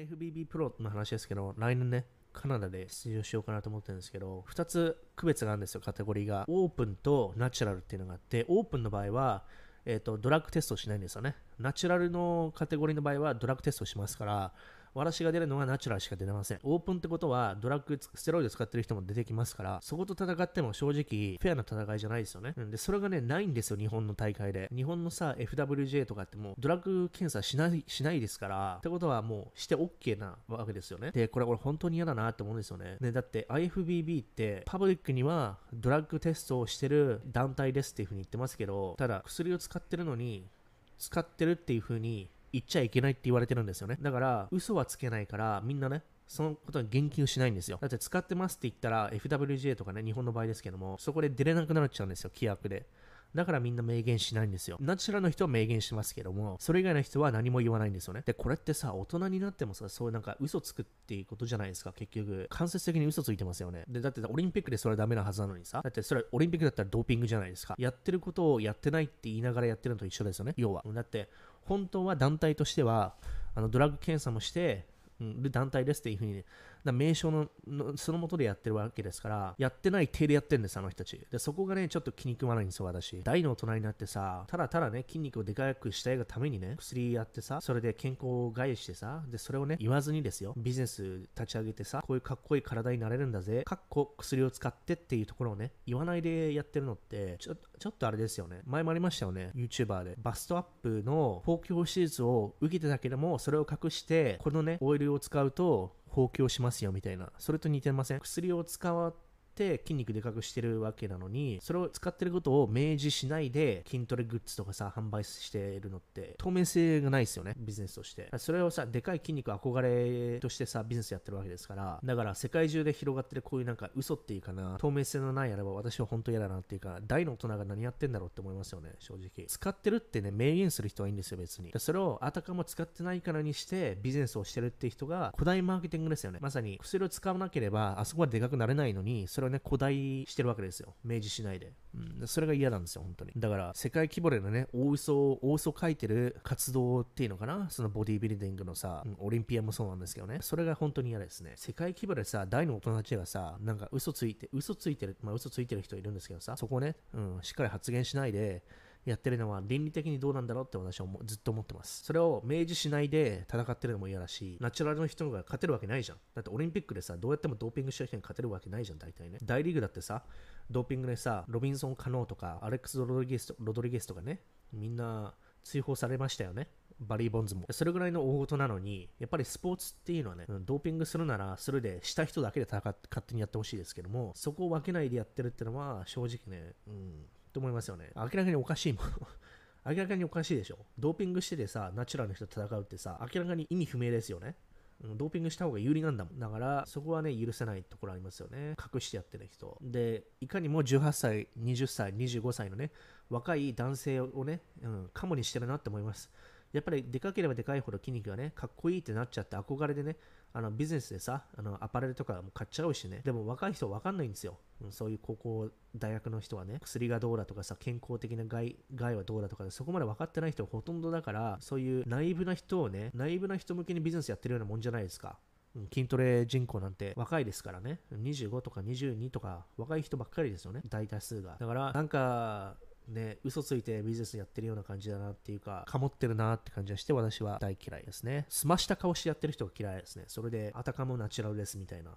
IFBB プロの話ですけど、来年ね、カナダで出場しようかなと思ってるんですけど、2つ区別があるんですよ、カテゴリーが。オープンとナチュラルっていうのがあって、オープンの場合は、えーと、ドラッグテストしないんですよね。ナチュラルのカテゴリーの場合はドラッグテストしますから、私が出るのはナチュラルしか出れません。オープンってことはドラッグ、ステロイド使ってる人も出てきますから、そこと戦っても正直フェアな戦いじゃないですよね。で、それがね、ないんですよ、日本の大会で。日本のさ、FWJ とかってもうドラッグ検査しない、しないですから、ってことはもうして OK なわけですよね。で、これこれ本当に嫌だなって思うんですよね。ね、だって IFBB ってパブリックにはドラッグテストをしてる団体ですっていうふうに言ってますけど、ただ薬を使ってるのに、使ってるっていうふうに言っちゃいけないって言われてるんですよね。だから、嘘はつけないから、みんなね、そのことは言及しないんですよ。だって使ってますって言ったら FWJ とかね、日本の場合ですけども、そこで出れなくなっちゃうんですよ、規約で。だからみんな明言しないんですよ。ナチュラルの人は明言しますけども、それ以外の人は何も言わないんですよね。で、これってさ、大人になってもさ、そういうなんか嘘つくっていうことじゃないですか、結局。間接的に嘘ついてますよね。で、だってオリンピックでそれはダメなはずなのにさ、だってそれオリンピックだったらドーピングじゃないですか。やってることをやってないって言いながらやってるのと一緒ですよね、要は。だって、本当は団体としては、あのドラッグ検査もして、うん、団体ですっていうふうに、だ名称ののそのもとでやってるわけですから、やってない手でやってるんです、あの人たち。で、そこがね、ちょっと気に食わないんですよ、私。大の大人になってさ、ただただね、筋肉をでかくしたいがためにね、薬やってさ、それで健康を害してさ、で、それをね、言わずにですよ、ビジネス立ち上げてさ、こういうかっこいい体になれるんだぜ、かっこ薬を使ってっていうところをね、言わないでやってるのって、ちょちょっとあれですよね。前もありましたよね、YouTuber で。バストアップのフォーキョ手術を受けてたけども、それを隠して、このね、オイルを使うと、放棄をしますよみたいな。それと似てません？薬を使わって筋肉でかくしてるわけなのに、それを使ってることを明示しないで筋トレグッズとかさ、販売してるのって透明性がないですよね、ビジネスとして。それをさ、でかい筋肉憧れとしてさ、ビジネスやってるわけですから、だから世界中で広がってるこういうなんか嘘っていうかな、透明性のないあれば私は本当嫌だなっていうか、大の大人が何やってんだろうって思いますよね、正直。使ってるってね、明言する人はいいんですよ、別に。それをあたかも使ってないからにしてビジネスをしてるって人が古代マーケティングですよね。まさに薬を使わなければあそこまででかくなれないのに、それをね、古代してるわけですよ。明示しないで。うん、それが嫌なんですよ、本当に。だから、世界規模でのね、大嘘、大嘘書いてる活動っていうのかな？そのボディビルディングのさ、うん、オリンピアもそうなんですけどね。それが本当に嫌ですね。世界規模でさ、大の大人たちがさ、なんか嘘ついて、嘘ついてる、まあ嘘ついてる人いるんですけどさ、そこね、うん、しっかり発言しないで、やってるのは倫理的にどうなんだろうって私はずっと思ってます。それを明示しないで戦ってるのも嫌だし、ナチュラルの人が勝てるわけないじゃん。だってオリンピックでさ、どうやってもドーピングした人に勝てるわけないじゃん、大体ね。大リーグだってさ、ドーピングでさ、ロビンソン・カノーとか、アレックス・ロドリゲスロドリゲスとかね、みんな追放されましたよね。バリー・ボンズも。それぐらいの大事なのに、やっぱりスポーツっていうのはね、ドーピングするなら、それでした人だけで戦って勝手にやってほしいですけども、そこを分けないでやってるってのは、正直ね、うん、と思いますよね。明らかにおかしいもん。明らかにおかしいでしょ。ドーピングしててさ、ナチュラルの人と戦うってさ、明らかに意味不明ですよね。ドーピングした方が有利なんだもん。だから、そこはね、許せないところありますよね。隠してやってる人。で、いかにも18歳、20歳、25歳のね、若い男性をね、うん、カモにしてるなって思います。やっぱりでかければでかいほど筋肉がね、かっこいいってなっちゃって憧れでね、あのビジネスでさ、あのアパレルとかも買っちゃうしね、でも若い人わかんないんですよ。そういう高校、大学の人はね、薬がどうだとかさ、健康的な害害はどうだとか、そこまで分かってない人ほとんどだから、そういうナイブな人をね、ナイブな人向けにビジネスやってるようなもんじゃないですか。筋トレ人口なんて若いですからね。25とか22とか若い人ばっかりですよね。大多数が。だから、なんか、ね、嘘ついてビジネスやってるような感じだなっていうか、かもってるなって感じがして私は大嫌いですね。澄ました顔してやってる人が嫌いですね。それで、あたかもナチュラルですみたいな。